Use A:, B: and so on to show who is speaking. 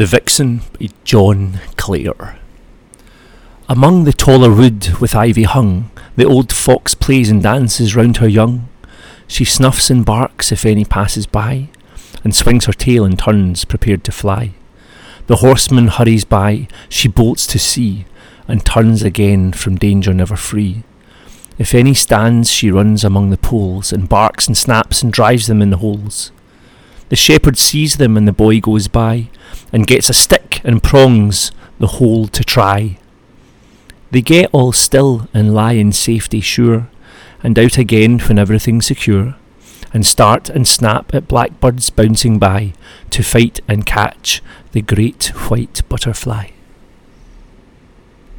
A: The Vixen by John Clare. Among the taller wood with ivy hung, the old fox plays and dances round her young. She snuffs and barks if any passes by, and swings her tail and turns, prepared to fly. The horseman hurries by, she bolts to see, and turns again from danger never free. If any stands, she runs among the poles, and barks and snaps and drives them in the holes. The shepherd sees them and the boy goes by, and gets a stick and prongs the hole to try. They get all still and lie in safety sure, and out again when everything's secure, and start and snap at blackbirds bouncing by to fight and catch the great white butterfly.